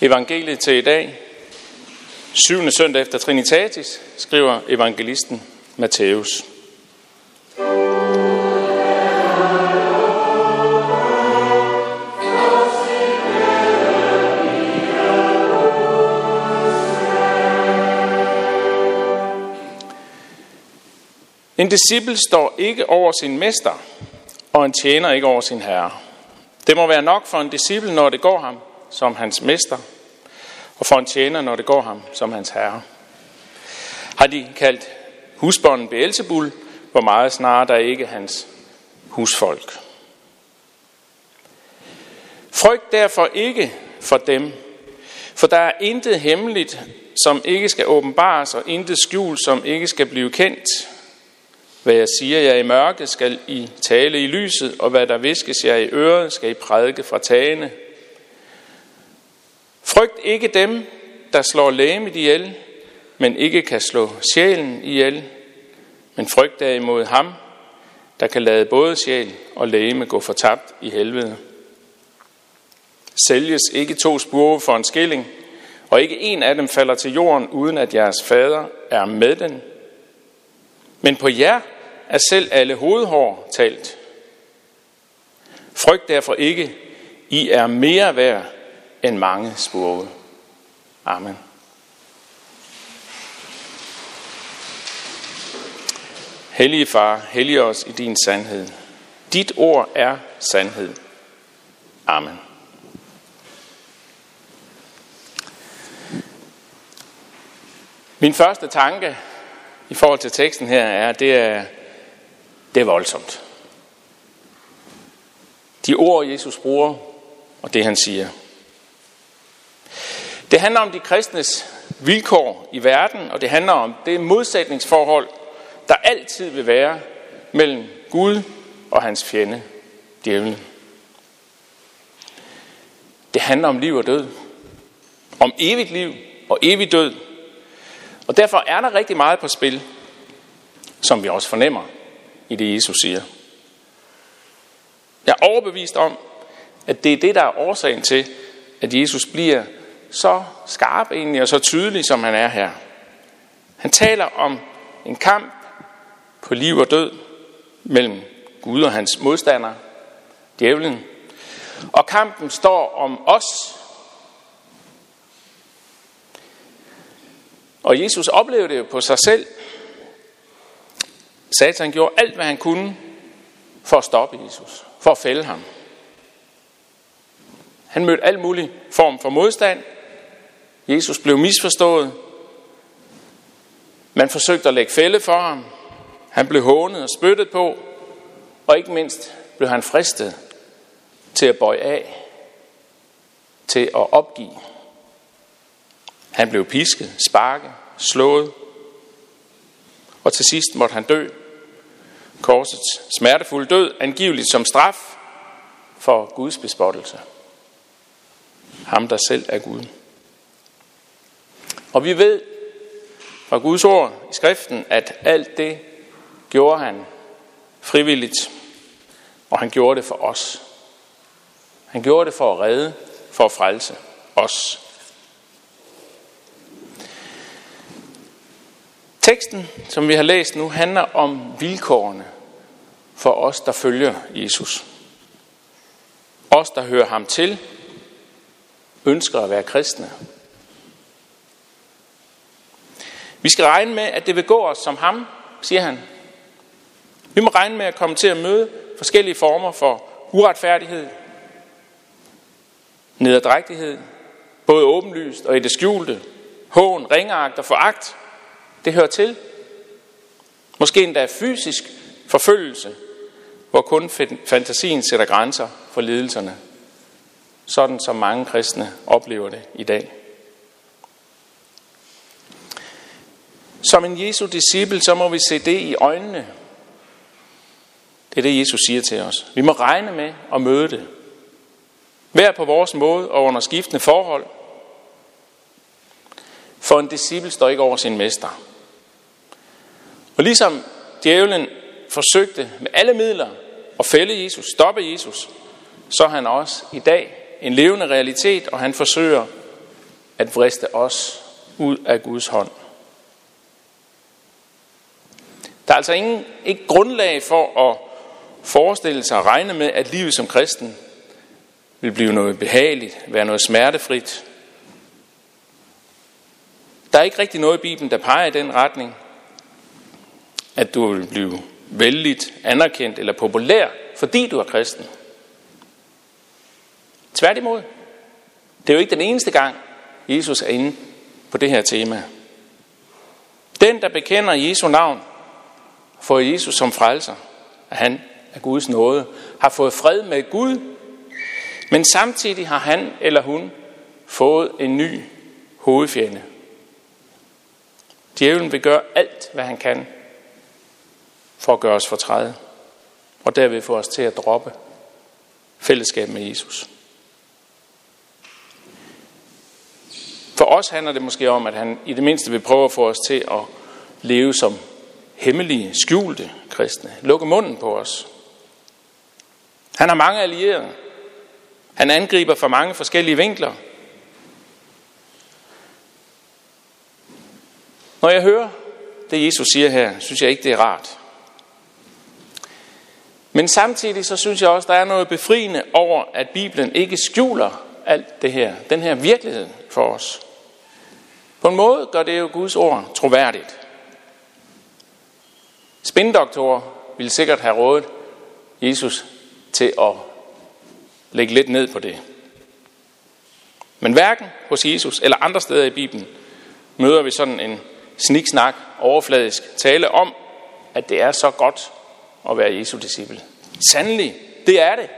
Evangeliet til i dag, 7. søndag efter Trinitatis, skriver evangelisten Matthæus. En disciple står ikke over sin mester, og en tjener ikke over sin herre. Det må være nok for en disciple, når det går ham som hans mester, og for en tjener, når det går ham som hans herre. Har de kaldt husbonden Beelzebul, hvor meget snarere der ikke hans husfolk. Frygt derfor ikke for dem, for der er intet hemmeligt, som ikke skal åbenbares, og intet skjult, som ikke skal blive kendt. Hvad jeg siger jer i mørke, skal I tale i lyset, og hvad der viskes jer i øret, skal I prædike fra tagene. Frygt ikke dem, der slår lægemet ihjel, men ikke kan slå sjælen ihjel, men frygt derimod ham, der kan lade både sjæl og lægeme gå fortabt i helvede. Sælges ikke to spurve for en skilling, og ikke en af dem falder til jorden, uden at jeres fader er med den. Men på jer er selv alle hovedhår talt. Frygt derfor ikke, I er mere værd end mange spurve. Amen. Hellige far, hellig os i din sandhed. Dit ord er sandhed. Amen. Min første tanke i forhold til teksten her er, at det er, det er voldsomt. De ord, Jesus bruger, og det han siger. Det handler om de kristnes vilkår i verden, og det handler om det modsætningsforhold, der altid vil være mellem Gud og hans fjende, djævlen. Det handler om liv og død. Om evigt liv og evig død. Og derfor er der rigtig meget på spil, som vi også fornemmer i det, Jesus siger. Jeg er overbevist om, at det er det, der er årsagen til, at Jesus bliver så skarp egentlig og så tydelig, som han er her. Han taler om en kamp på liv og død mellem Gud og hans modstander, djævlen. Og kampen står om os. Og Jesus oplevede det jo på sig selv. Satan gjorde alt, hvad han kunne for at stoppe Jesus, for at fælde ham. Han mødte al mulig form for modstand. Jesus blev misforstået. Man forsøgte at lægge fælde for ham. Han blev hånet og spyttet på, og ikke mindst blev han fristet til at bøje af, til at opgive. Han blev pisket, sparket, slået, og til sidst måtte han dø. Korsets smertefulde død, angiveligt som straf for Guds bespottelse. Ham, der selv er Gud. Og vi ved fra Guds ord i skriften, at alt det gjorde han frivilligt, og han gjorde det for os. Han gjorde det for at redde, for at frelse os. Teksten, som vi har læst nu, handler om vilkårene for os, der følger Jesus. Os, der hører ham til, ønsker at være kristne. Vi skal regne med, at det vil gå os som ham, siger han, vi må regne med at komme til at møde forskellige former for uretfærdighed, nederdrægtighed, både åbenlyst og i det skjulte, hån, ringeagt og foragt. Det hører til. Måske endda fysisk forfølgelse, hvor kun fantasien sætter grænser for lidelserne. Sådan som mange kristne oplever det i dag. Som en Jesu disciple, så må vi se det i øjnene, det er det, Jesus siger til os. Vi må regne med at møde det. Hver på vores måde og under skiftende forhold. For en disciple står ikke over sin mester. Og ligesom djævlen forsøgte med alle midler at fælde Jesus, stoppe Jesus, så er han også i dag en levende realitet, og han forsøger at vriste os ud af Guds hånd. Der er altså ingen, ikke grundlag for at forestille sig og regne med, at livet som kristen vil blive noget behageligt, være noget smertefrit. Der er ikke rigtig noget i Bibelen, der peger i den retning, at du vil blive vældigt, anerkendt eller populær, fordi du er kristen. Tværtimod. Det er jo ikke den eneste gang, Jesus er inde på det her tema. Den, der bekender Jesu navn, fået Jesus som frelser, at han er Guds nåde, har fået fred med Gud, men samtidig har han eller hun fået en ny hovedfjende. Djævlen vil gøre alt, hvad han kan, for at gøre os fortræde, og derved få os til at droppe fællesskab med Jesus. For os handler det måske om, at han i det mindste vil prøve at få os til at leve som hemmelige, skjulte kristne. Lukke munden på os. Han har mange allierede. Han angriber fra mange forskellige vinkler. Når jeg hører det, Jesus siger her, synes jeg ikke, det er rart. Men samtidig så synes jeg også, der er noget befriende over, at Bibelen ikke skjuler alt det her, den her virkelighed for os. På en måde gør det jo Guds ord troværdigt. Spindoktorer ville sikkert have rådet Jesus til at lægge lidt ned på det. Men hverken hos Jesus eller andre steder i Bibelen møder vi sådan en sniksnak, overfladisk tale om, at det er så godt at være Jesu disciple. Sandelig, det er det.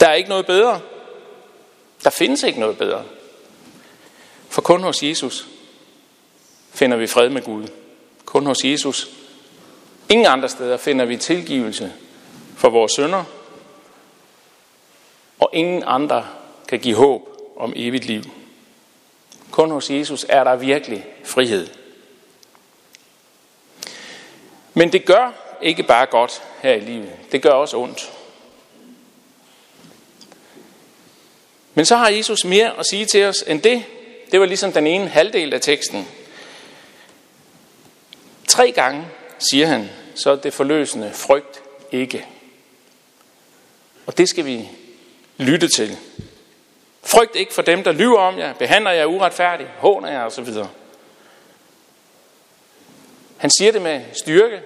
Der er ikke noget bedre. Der findes ikke noget bedre. For kun hos Jesus finder vi fred med Gud. Kun hos Jesus. Ingen andre steder finder vi tilgivelse for vores sønder. Og ingen andre kan give håb om evigt liv. Kun hos Jesus er der virkelig frihed. Men det gør ikke bare godt her i livet. Det gør også ondt. Men så har Jesus mere at sige til os end det. Det var ligesom den ene halvdel af teksten. Tre gange siger han, så er det forløsende frygt ikke. Og det skal vi lytte til. Frygt ikke for dem, der lyver om jer, behandler jer uretfærdigt, håner jer osv. Han siger det med styrke.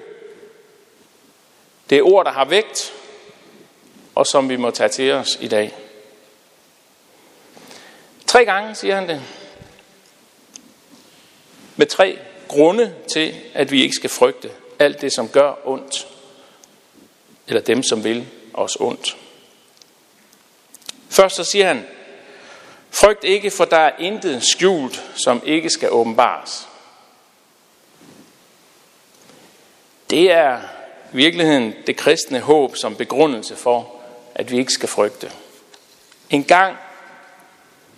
Det er ord, der har vægt, og som vi må tage til os i dag. Tre gange siger han det. Med tre grunde til, at vi ikke skal frygte alt det, som gør ondt, eller dem, som vil os ondt. Først så siger han, frygt ikke, for der er intet skjult, som ikke skal åbenbares. Det er i virkeligheden det kristne håb som begrundelse for, at vi ikke skal frygte. En gang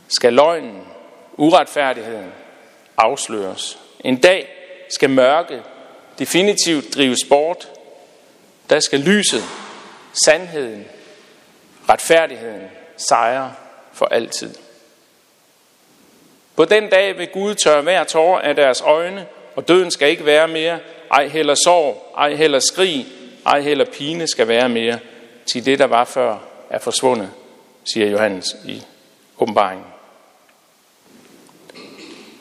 skal løgnen, uretfærdigheden afsløres. En dag skal mørke definitivt drives bort. Der skal lyset, sandheden, retfærdigheden sejre for altid. På den dag vil Gud tørre hver tårer af deres øjne, og døden skal ikke være mere. Ej heller sorg, ej heller skrig, ej heller pine skal være mere. Til det, der var før, er forsvundet, siger Johannes i åbenbaringen.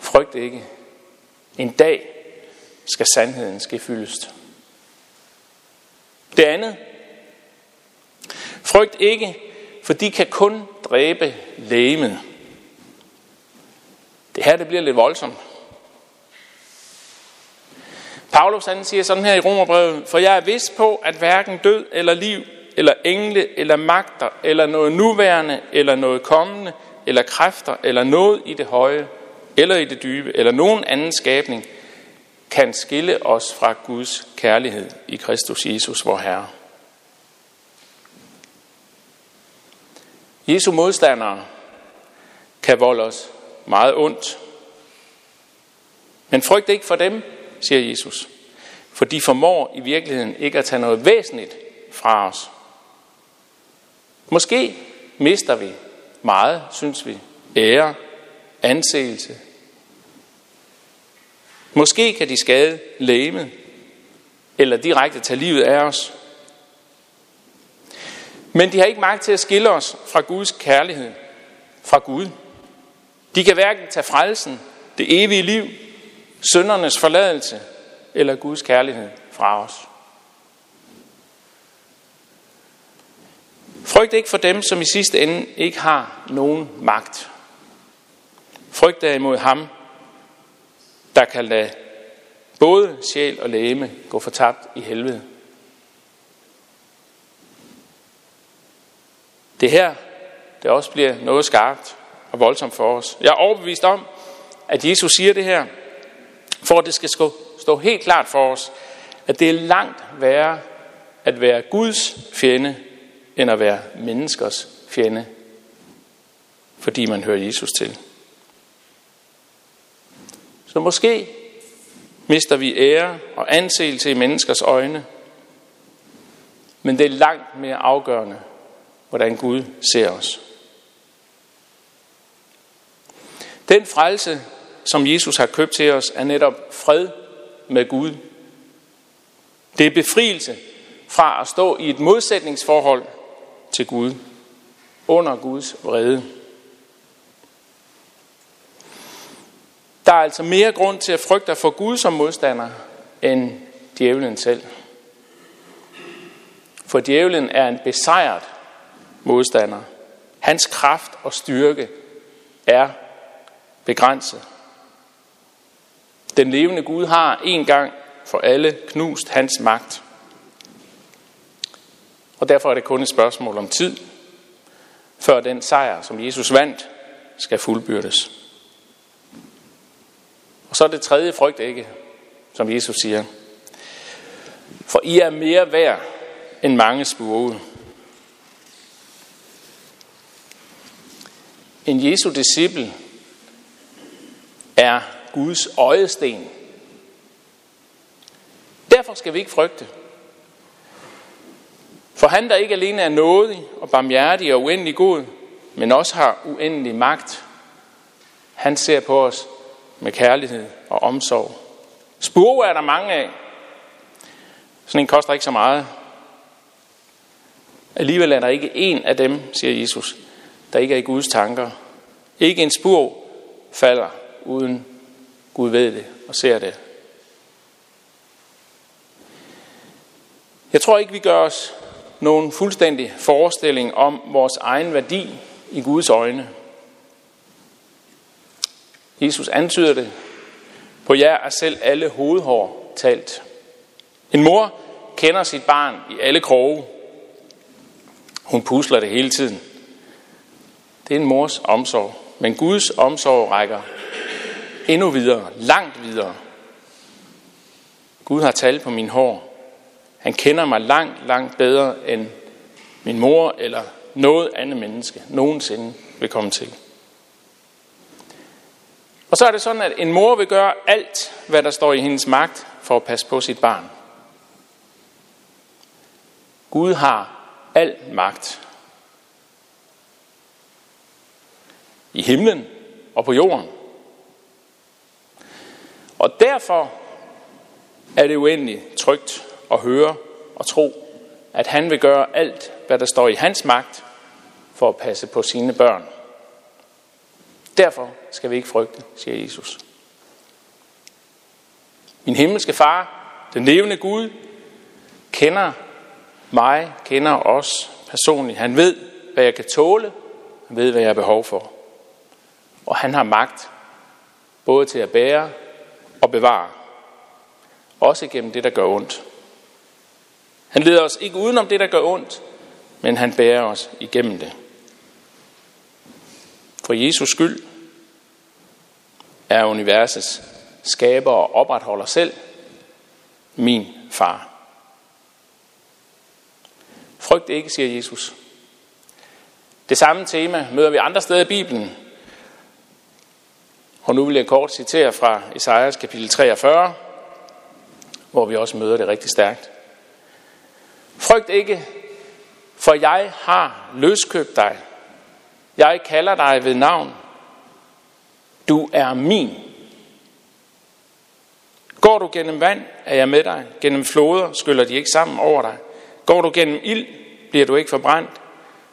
Frygt ikke. En dag skal sandheden ske fyldest. Det andet. Frygt ikke, for de kan kun dræbe lægemet. Det her det bliver lidt voldsomt. Paulus han siger sådan her i Romerbrevet, for jeg er vidst på, at hverken død eller liv, eller engle, eller magter, eller noget nuværende, eller noget kommende, eller kræfter, eller noget i det høje, eller i det dybe, eller nogen anden skabning, kan skille os fra Guds kærlighed i Kristus Jesus, vor Herre. Jesu modstandere kan volde os meget ondt. Men frygt ikke for dem, siger Jesus. For de formår i virkeligheden ikke at tage noget væsentligt fra os. Måske mister vi meget, synes vi, ære, anseelse. Måske kan de skade lægemet, eller direkte tage livet af os. Men de har ikke magt til at skille os fra Guds kærlighed, fra Gud. De kan hverken tage frelsen, det evige liv, søndernes forladelse eller Guds kærlighed fra os. Frygt ikke for dem, som i sidste ende ikke har nogen magt. Frygt derimod ham, der kan lade både sjæl og læme gå fortabt i helvede. Det her, det også bliver noget skarpt og voldsomt for os. Jeg er overbevist om, at Jesus siger det her, for at det skal stå helt klart for os, at det er langt værre at være Guds fjende, end at være menneskers fjende, fordi man hører Jesus til. Så måske mister vi ære og anseelse i menneskers øjne, men det er langt mere afgørende, hvordan Gud ser os. Den frelse, som Jesus har købt til os, er netop fred med Gud. Det er befrielse fra at stå i et modsætningsforhold til Gud, under Guds vrede. Der er altså mere grund til at frygte for Gud som modstander, end djævlen selv. For djævlen er en besejret modstander. Hans kraft og styrke er begrænset. Den levende Gud har en gang for alle knust hans magt. Og derfor er det kun et spørgsmål om tid, før den sejr, som Jesus vandt, skal fuldbyrdes. Og så er det tredje frygt ikke, som Jesus siger. For I er mere værd end mange spurve. En Jesu disciple er Guds øjesten. Derfor skal vi ikke frygte. For han, der ikke alene er nådig og barmhjertig og uendelig god, men også har uendelig magt, han ser på os med kærlighed og omsorg. Spurve er der mange af. Sådan en koster ikke så meget. Alligevel er der ikke en af dem, siger Jesus, der ikke er i Guds tanker. Ikke en spurv falder, uden Gud ved det og ser det. Jeg tror ikke, vi gør os nogen fuldstændig forestilling om vores egen værdi i Guds øjne. Jesus antyder det. På jer er selv alle hovedhår talt. En mor kender sit barn i alle kroge. Hun pusler det hele tiden. Det er en mors omsorg. Men Guds omsorg rækker endnu videre, langt videre. Gud har tal på min hår. Han kender mig langt, langt bedre end min mor eller noget andet menneske nogensinde vil komme til. Og så er det sådan, at en mor vil gøre alt, hvad der står i hendes magt for at passe på sit barn. Gud har al magt. I himlen og på jorden. Og derfor er det uendeligt trygt at høre og tro, at han vil gøre alt, hvad der står i hans magt, for at passe på sine børn. Derfor skal vi ikke frygte, siger Jesus. Min himmelske far, den levende Gud, kender mig, kender os personligt. Han ved, hvad jeg kan tåle, han ved, hvad jeg har behov for. Og han har magt både til at bære og bevare. Også gennem det, der gør ondt. Han leder os ikke udenom det, der gør ondt, men han bærer os igennem det. For Jesus skyld er universets skaber og opretholder selv min far. Frygt ikke, siger Jesus. Det samme tema møder vi andre steder i Bibelen. Og nu vil jeg kort citere fra Esajas kapitel 43, hvor vi også møder det rigtig stærkt. Frygt ikke, for jeg har løskøbt dig. Jeg kalder dig ved navn. Du er min. Går du gennem vand, er jeg med dig. Gennem floder skyller de ikke sammen over dig. Går du gennem ild, bliver du ikke forbrændt.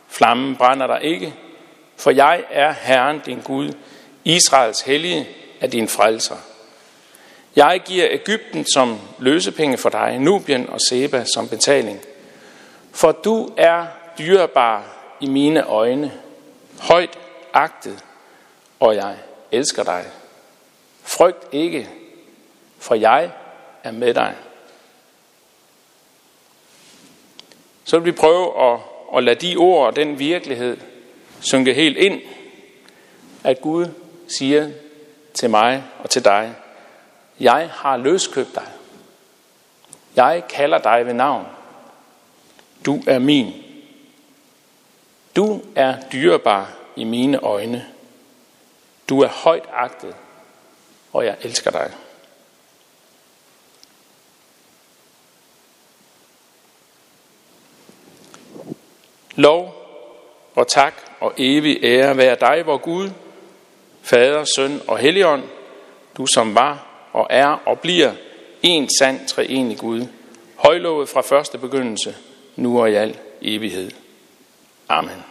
Flammen brænder dig ikke. For jeg er Herren din Gud. Israels hellige er din frelser. Jeg giver Ægypten som løsepenge for dig, Nubien og Seba som betaling. For du er dyrebar i mine øjne, højt agtet, og jeg elsker dig. Frygt ikke, for jeg er med dig. Så vil vi prøve at, at lade de ord og den virkelighed synke helt ind, at Gud siger til mig og til dig, jeg har løskøbt dig. Jeg kalder dig ved navn. Du er min. Du er dyrebar i mine øjne. Du er højt agtet, og jeg elsker dig. Lov og tak og evig ære være dig, vor Gud, Fader, Søn og Helligånd, du som var og er og bliver en sand treenig Gud, højlovet fra første begyndelse, nu og i al evighed. Amen.